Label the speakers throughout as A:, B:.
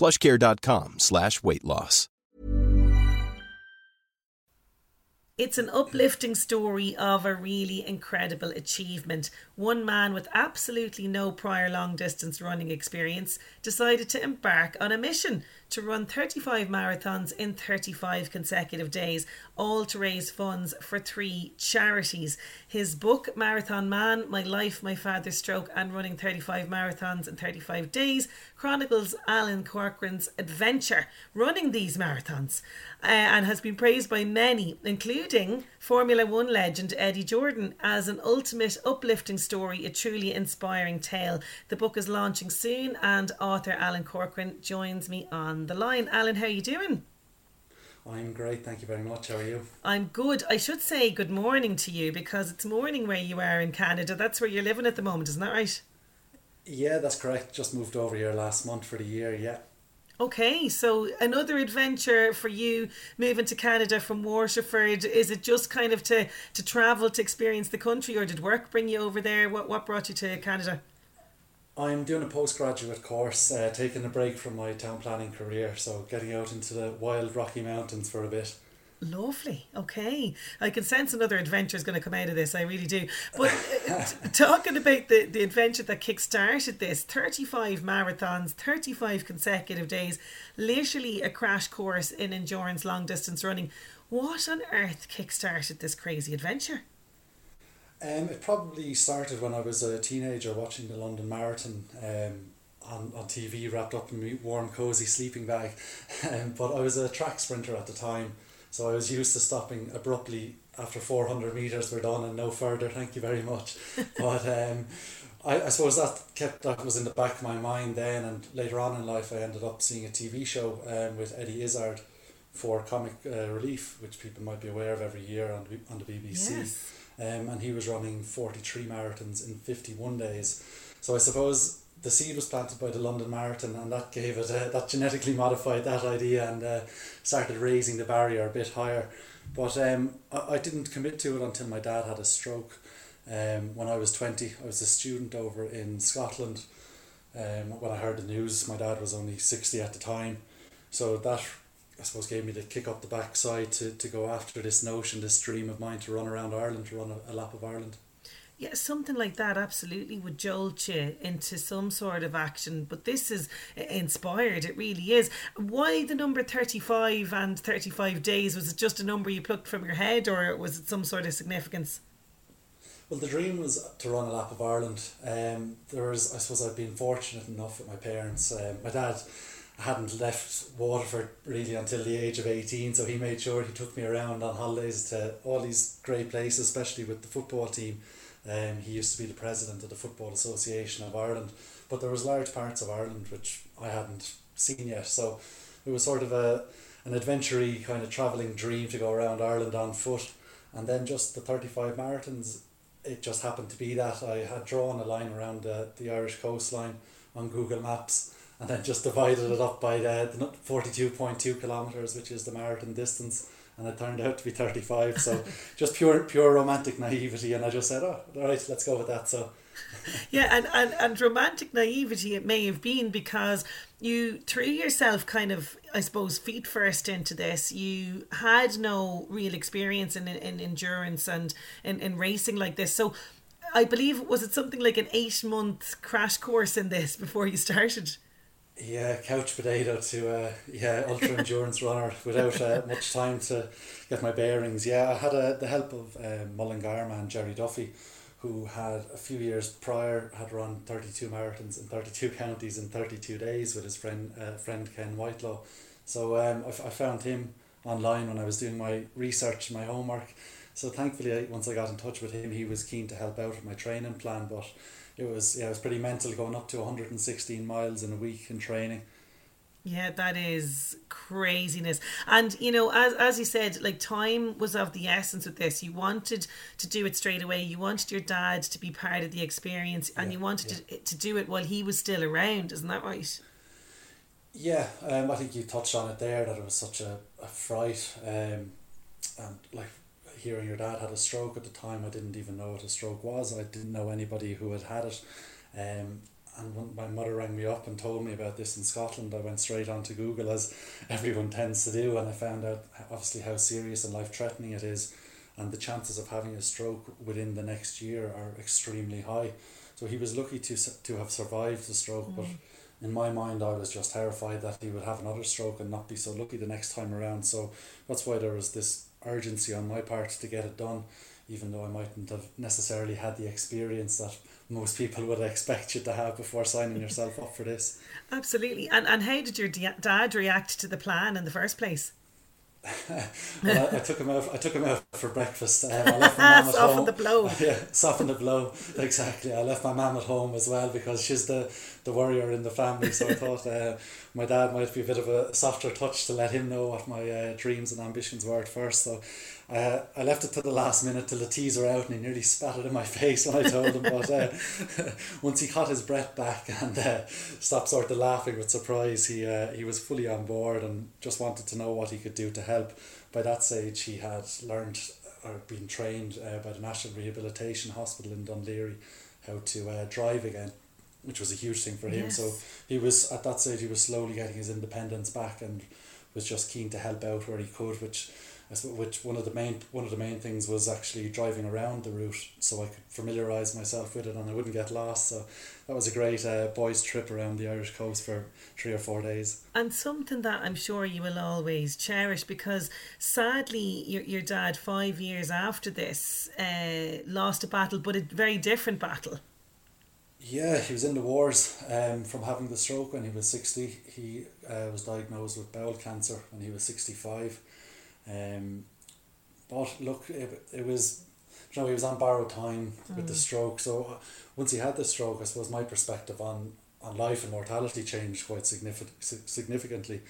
A: plushcare.com slash weight loss.
B: It's an uplifting story of a really incredible achievement. One man with absolutely no prior long distance running experience decided to embark on a mission to run 35 marathons in 35 consecutive days, all to raise funds for three charities. His book, Marathon Man My Life, My Father's Stroke, and Running 35 Marathons in 35 Days, chronicles Alan Corcoran's adventure running these marathons uh, and has been praised by many, including Formula One legend Eddie Jordan, as an ultimate uplifting story, a truly inspiring tale. The book is launching soon, and author Alan Corcoran joins me on the line. Alan, how are you doing?
C: I'm great, thank you very much. How are you?
B: I'm good. I should say good morning to you because it's morning where you are in Canada. That's where you're living at the moment, isn't that right?
C: Yeah, that's correct. Just moved over here last month for the year, yeah.
B: Okay, so another adventure for you moving to Canada from Waterford. Is it just kind of to, to travel to experience the country, or did work bring you over there? What what brought you to Canada?
C: I'm doing a postgraduate course, uh, taking a break from my town planning career, so getting out into the wild Rocky Mountains for a bit.
B: Lovely. Okay. I can sense another adventure is going to come out of this. I really do. But uh, talking about the, the adventure that kick-started this 35 marathons, 35 consecutive days, literally a crash course in endurance long distance running. What on earth kick-started this crazy adventure?
C: Um, it probably started when I was a teenager watching the London Marathon um, on, on TV, wrapped up in my warm, cosy sleeping bag. Um, but I was a track sprinter at the time, so I was used to stopping abruptly after 400 metres we're done and no further, thank you very much. but um, I, I suppose that kept that was in the back of my mind then, and later on in life, I ended up seeing a TV show um, with Eddie Izzard for Comic uh, Relief, which people might be aware of every year on, on the BBC.
B: Yes.
C: Um, and he was running 43 marathons in 51 days. So I suppose the seed was planted by the London Marathon, and that gave it a, that genetically modified that idea and uh, started raising the barrier a bit higher. But um, I, I didn't commit to it until my dad had a stroke. Um, when I was 20, I was a student over in Scotland. Um, when I heard the news, my dad was only 60 at the time. So that, I suppose, gave me the kick up the backside to, to go after this notion, this dream of mine to run around Ireland, to run a, a lap of Ireland.
B: Yeah, something like that absolutely would jolt you into some sort of action. But this is inspired, it really is. Why the number 35 and 35 days? Was it just a number you plucked from your head or was it some sort of significance?
C: Well, the dream was to run a lap of Ireland. Um, there was, I suppose, I've been fortunate enough with my parents. Um, my dad hadn't left Waterford really until the age of 18, so he made sure he took me around on holidays to all these great places, especially with the football team. Um, he used to be the president of the Football Association of Ireland, but there was large parts of Ireland which I hadn't seen yet. So it was sort of a an adventure kind of travelling dream to go around Ireland on foot. And then just the 35 marathons, it just happened to be that I had drawn a line around the, the Irish coastline on Google Maps and then just divided it up by uh, the, the 42.2 kilometres, which is the marathon distance and it turned out to be 35 so just pure pure romantic naivety and I just said oh all right let's go with that. So
B: yeah and, and and romantic naivety it may have been because you threw yourself kind of i suppose feet first into this. You had no real experience in, in endurance and in, in racing like this. So i believe was it something like an eight month crash course in this before you started
C: Yeah, couch potato to uh, yeah ultra endurance runner without uh, much time to get my bearings. Yeah, I had uh, the help of uh, Mullingar man Gerry Duffy, who had a few years prior had run thirty two marathons in thirty two counties in thirty two days with his friend uh, friend Ken Whitelaw. So um, I, f- I found him online when I was doing my research my homework. So thankfully, I, once I got in touch with him, he was keen to help out with my training plan. But it was yeah, it was pretty mental going up to one hundred and sixteen miles in a week in training.
B: Yeah, that is craziness. And you know, as as you said, like time was of the essence with this. You wanted to do it straight away. You wanted your dad to be part of the experience, and
C: Yeah,
B: you wanted
C: yeah.
B: to, to do it while he was still around. Isn't that right?
C: Yeah, um, I think you touched on it there that it was such a, a fright. Um, and like hearing your dad had a stroke at the time, I didn't even know what a stroke was. I didn't know anybody who had had it. Um, and when my mother rang me up and told me about this in Scotland, I went straight onto Google as everyone tends to do, and I found out obviously how serious and life threatening it is, and the chances of having a stroke within the next year are extremely high. So he was lucky to to have survived the stroke, but in my mind, I was just terrified that he would have another stroke and not be so lucky the next time around. So that's why there was this urgency on my part to get it done, even though I mightn't have necessarily had the experience that most people would expect you to have before signing yourself up for this.
B: Absolutely. And and how did your dad react to the plan in the first place?
C: Well, I, I took him out. I took him out for breakfast. Um, I left my mum at
B: Soften
C: home.
B: the blow.
C: Yeah, soften the blow. Exactly. I left my mum at home as well because she's the the worrier in the family. So I thought uh, my dad might be a bit of a softer touch to let him know what my uh, dreams and ambitions were at first. So. Uh, I left it to the last minute till the teas were out and he nearly spat it in my face when I told him but uh, once he caught his breath back and uh, stopped sort of laughing with surprise he uh, he was fully on board and just wanted to know what he could do to help by that stage he had learned or been trained uh, by the National Rehabilitation Hospital in Dún Laoghaire how to uh, drive again which was a huge thing for him
B: Yes.
C: so he was at that stage he was slowly getting his independence back and was just keen to help out where he could which which one of the main one of the main things was actually driving around the route so I could familiarise myself with it and I wouldn't get lost so that was a great uh, boys trip around the Irish coast for three or four days
B: And something that I'm sure you will always cherish because sadly, your, your dad, five years after this, uh, lost a battle, but a very different battle.
C: Yeah, he was in the wars um, from having the stroke when he was 60. He uh, was diagnosed with bowel cancer when he was 65. Um, but look, it, it was, you know, he was on borrowed time with the stroke. So uh, once he had the stroke, I suppose my perspective on, on life and mortality changed quite significant, significantly.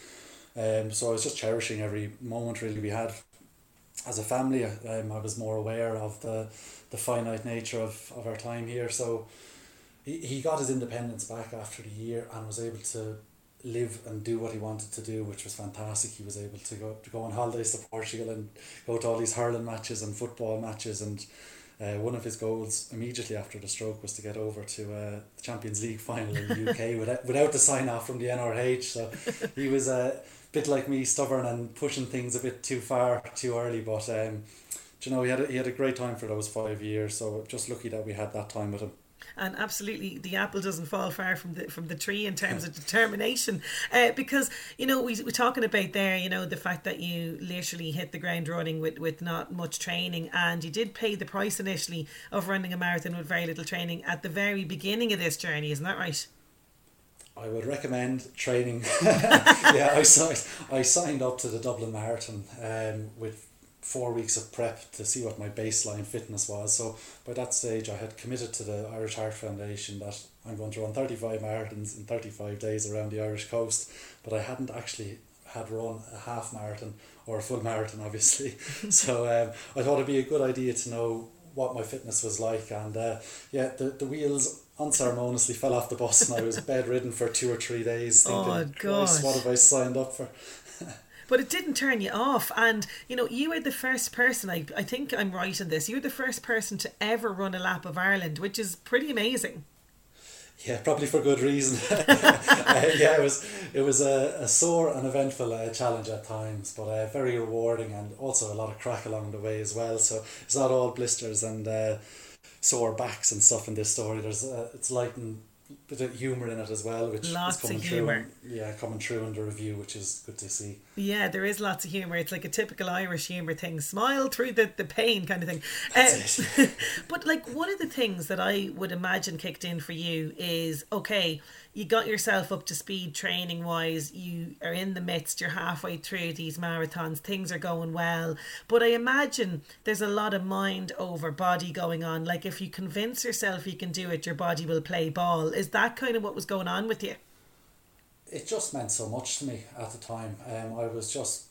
C: Um, so I was just cherishing every moment really we had as a family. Um, I was more aware of the, the finite nature of, of our time here. So he, he got his independence back after the year and was able to live and do what he wanted to do, which was fantastic. He was able to go to go on holidays to Portugal and go to all these hurling matches and football matches and uh, one of his goals immediately after the stroke was to get over to uh, the Champions League final in the UK without, without the sign off from the NRH. So he was a bit like me, stubborn and pushing things a bit too far too early. But um, you know, he had a, he had a great time for those five years. So just lucky that we had that time with him.
B: And absolutely the apple doesn't fall far from the from the tree in terms of determination. Uh, because you know we, we're talking about there you know the fact that you literally hit the ground running with with not much training. And you did pay the price initially of running a marathon with very little training at the very beginning of this journey isn't that right?
C: I would recommend training. yeah, I signed, I signed up to the Dublin Marathon um, with four weeks of prep to see what my baseline fitness was. So by that stage, I had committed to the Irish Heart Foundation that I'm going to run 35 marathons in 35 days around the Irish coast, but I hadn't actually had run a half marathon or a full marathon, obviously. so um, I thought it'd be a good idea to know what my fitness was like. And uh, yeah, the, the wheels unceremoniously fell off the bus and I was bedridden for two or three days thinking,
B: Oh,
C: Christ, what have I signed up for?
B: But it didn't turn you off. And, you know, you were the first person, I, I think I'm right in this, you were the first person to ever run a lap of Ireland, which is pretty amazing.
C: Yeah, probably for good reason. uh, yeah, it was it was a, a sore and eventful uh, challenge at times, but uh, very rewarding and also a lot of crack along the way as well. So it's not all blisters and uh, sore backs and stuff in this story. There's uh, it's light and bit of humour in it as well, which
B: Lots
C: is coming
B: of
C: through.
B: humour.
C: in- yeah, coming through in the review, which is good to see.
B: Yeah, there is lots of humour. It's like a typical Irish humour thing. Smile through the, the pain kind of thing. Uh, but like one of the things that I would imagine kicked in for you is okay, you got yourself up to speed training wise, you are in the midst, you're halfway through these marathons, things are going well. But I imagine there's a lot of mind over body going on. Like if you convince yourself you can do it, your body will play ball. Is that kind of what was going on with you?
C: it just meant so much to me at the time. Um, I was just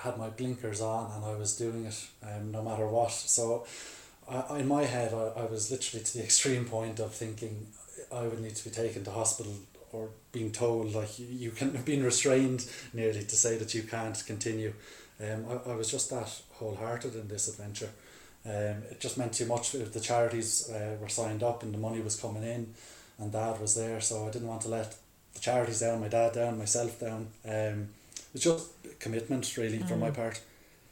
C: had my blinkers on and I was doing it um, no matter what. So I, in my head, I, I was literally to the extreme point of thinking I would need to be taken to hospital or being told like you, can being restrained nearly to say that you can't continue. Um, I, I was just that wholehearted in this adventure. Um, it just meant too much. If the charities uh, were signed up and the money was coming in, and Dad was there, so I didn't want to let the charities down, my dad down, myself down. Um, it's just commitment really from my part.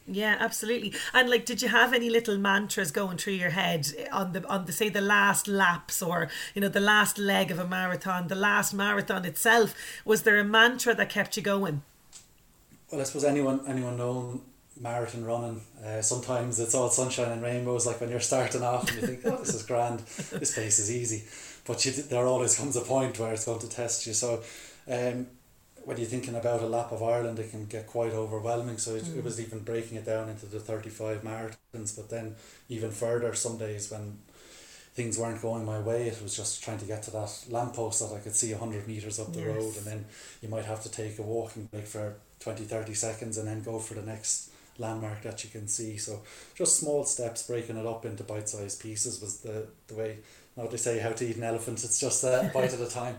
B: Yeah, absolutely. And like, did you have any little mantras going through your head on the on the say the last laps or you know the last leg of a marathon, the last marathon itself? Was there a mantra that kept you going?
C: Well, I suppose anyone anyone known marathon running, uh, sometimes it's all sunshine and rainbows. Like when you're starting off and you think, oh, this is grand, this pace is easy, but you, there always comes a point where it's going to test you. So, um, when you're thinking about a lap of Ireland, it can get quite overwhelming. So it, it mm. was even breaking it down into the thirty five marathons, but then even further, some days when things weren't going my way, it was just trying to get to that lamppost that I could see 100 metres up the
B: Yes.
C: road, and then you might have to take a walking break for 20 30 seconds and then go for the next landmark that you can see. So just small steps, breaking it up into bite sized pieces was the, the way. Now they say how to eat an elephant, it's just a bite at a time.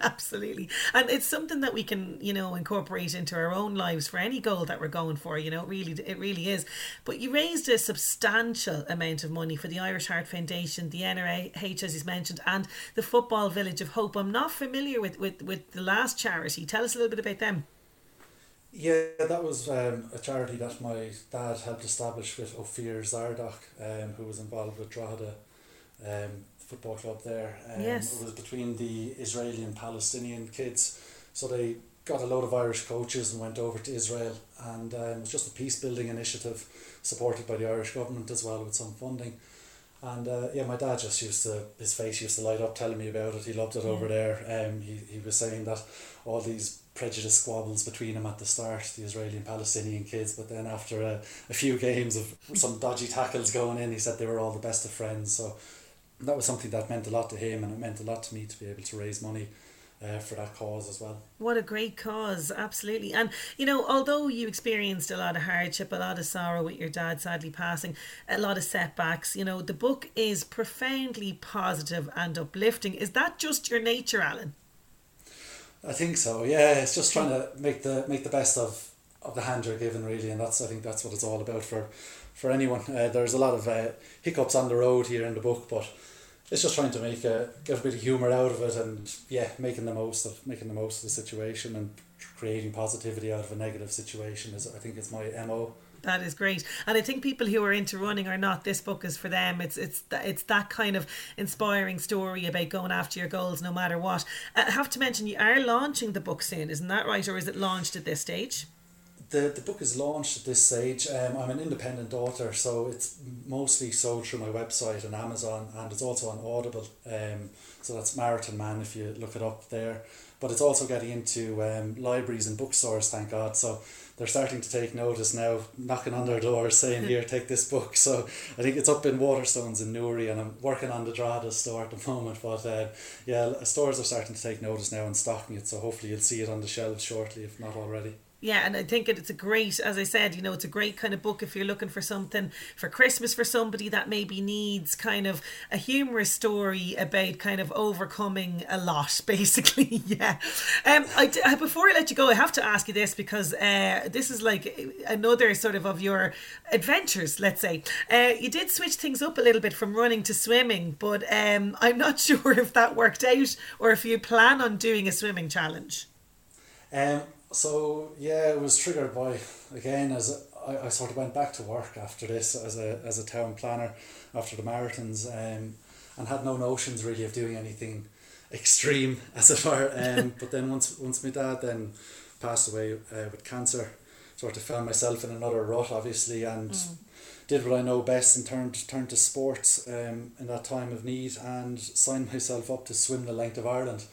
B: Absolutely. And it's something that we can, you know, incorporate into our own lives for any goal that we're going for, you know, it really it really is. But you raised a substantial amount of money for the Irish Heart Foundation, the NRH as you mentioned, and the Football Village of Hope. I'm not familiar with, with, with the last charity. Tell us a little bit about them.
C: Yeah, that was um, a charity that my dad helped establish with Ophir Zardock, um, who was involved with Drogheda um, football club there. Um,
B: Yes.
C: It was between the Israeli and Palestinian kids. So they got a load of Irish coaches and went over to Israel. And um, it was just a peace building initiative supported by the Irish government as well with some funding. And uh, yeah, my dad just used to, his face used to light up telling me about it. He loved it over there. Um, he, he was saying that all these prejudice squabbles between them at the start, the Israeli and Palestinian kids, but then after a, a few games of some dodgy tackles going in, he said they were all the best of friends. So that was something that meant a lot to him and it meant a lot to me to be able to raise money uh, for that cause as well.
B: What a great cause, absolutely. And you know, although you experienced a lot of hardship, a lot of sorrow with your dad sadly passing, a lot of setbacks, you know, the book is profoundly positive and uplifting. Is that just your nature, Alan?
C: I think so. Yeah, it's just trying to make the make the best of, of the hand you're given, really, and that's I think that's what it's all about for for anyone. Uh, there's a lot of uh, hiccups on the road here in the book, but it's just trying to make a get a bit of humor out of it, and yeah, making the most of making the most of the situation and creating positivity out of a negative situation is I think it's my mo.
B: That is great, and I think people who are into running or not, this book is for them. It's it's it's that kind of inspiring story about going after your goals no matter what. Uh, I have to mention you are launching the book soon, isn't that right, or is it launched at this stage?
C: The, the book is launched at this stage. Um, I'm an independent author, so it's mostly sold through my website and Amazon, and it's also on Audible. Um, so that's Marathon Man if you look it up there. But it's also getting into um, libraries and bookstores, thank God. So they're starting to take notice now, knocking on their doors saying, Here, take this book. So I think it's up in Waterstones in Newry, and I'm working on the Drogheda store at the moment. But uh, yeah, stores are starting to take notice now and stocking it. So hopefully you'll see it on the shelves shortly, if not already.
B: Yeah, and I think it, it's a great, as I said, you know, it's a great kind of book if you're looking for something for Christmas for somebody that maybe needs kind of a humorous story about kind of overcoming a lot, basically. yeah. Um, I, uh, before I let you go, I have to ask you this because uh, this is like another sort of of your adventures, let's say. Uh, you did switch things up a little bit from running to swimming, but um, I'm not sure if that worked out or if you plan on doing a swimming challenge.
C: Um, so yeah, it was triggered by again as I, I sort of went back to work after this as a as a town planner after the marathons um, and had no notions really of doing anything extreme, as it were. Um, but then once once my dad then passed away uh, with cancer, sort of found myself in another rut, obviously, and mm. did what I know best and turned turned to sports um, in that time of need and signed myself up to swim the length of Ireland.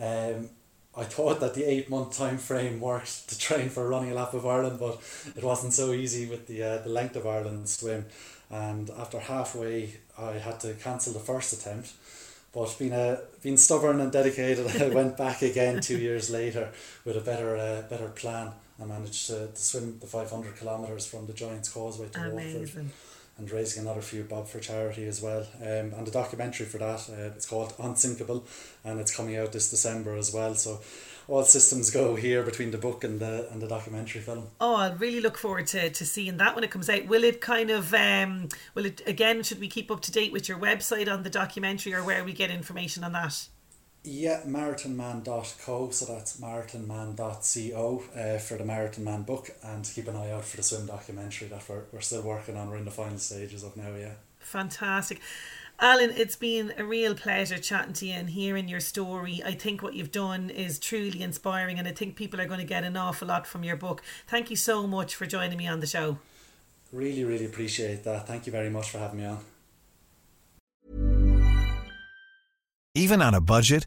C: Um, I thought that the eight month time frame worked to train for running a lap of Ireland, but it wasn't so easy with the uh, the length of Ireland swim. And after halfway, I had to cancel the first attempt. But being a being stubborn and dedicated, I went back again two years later with a better uh, better plan. I managed to, to swim the five hundred kilometers from the Giants Causeway to Amazing. Waterford and raising another few bob for charity as well. Um, and the documentary for that, uh, it's called Unsinkable, and it's coming out this December as well. So all systems go here between the book and the and the documentary film.
B: Oh, I really look forward to, to seeing that when it comes out. Will it kind of um will it again should we keep up to date with your website on the documentary or where we get information on that?
C: Yeah, marathonman.co, so that's marathonman.co uh, for the Marathon Man book, and keep an eye out for the swim documentary that we're, we're still working on. We're in the final stages of now, yeah.
B: Fantastic. Alan, it's been a real pleasure chatting to you and hearing your story. I think what you've done is truly inspiring, and I think people are going to get an awful lot from your book. Thank you so much for joining me on the show.
C: Really, really appreciate that. Thank you very much for having me on.
D: Even on a budget,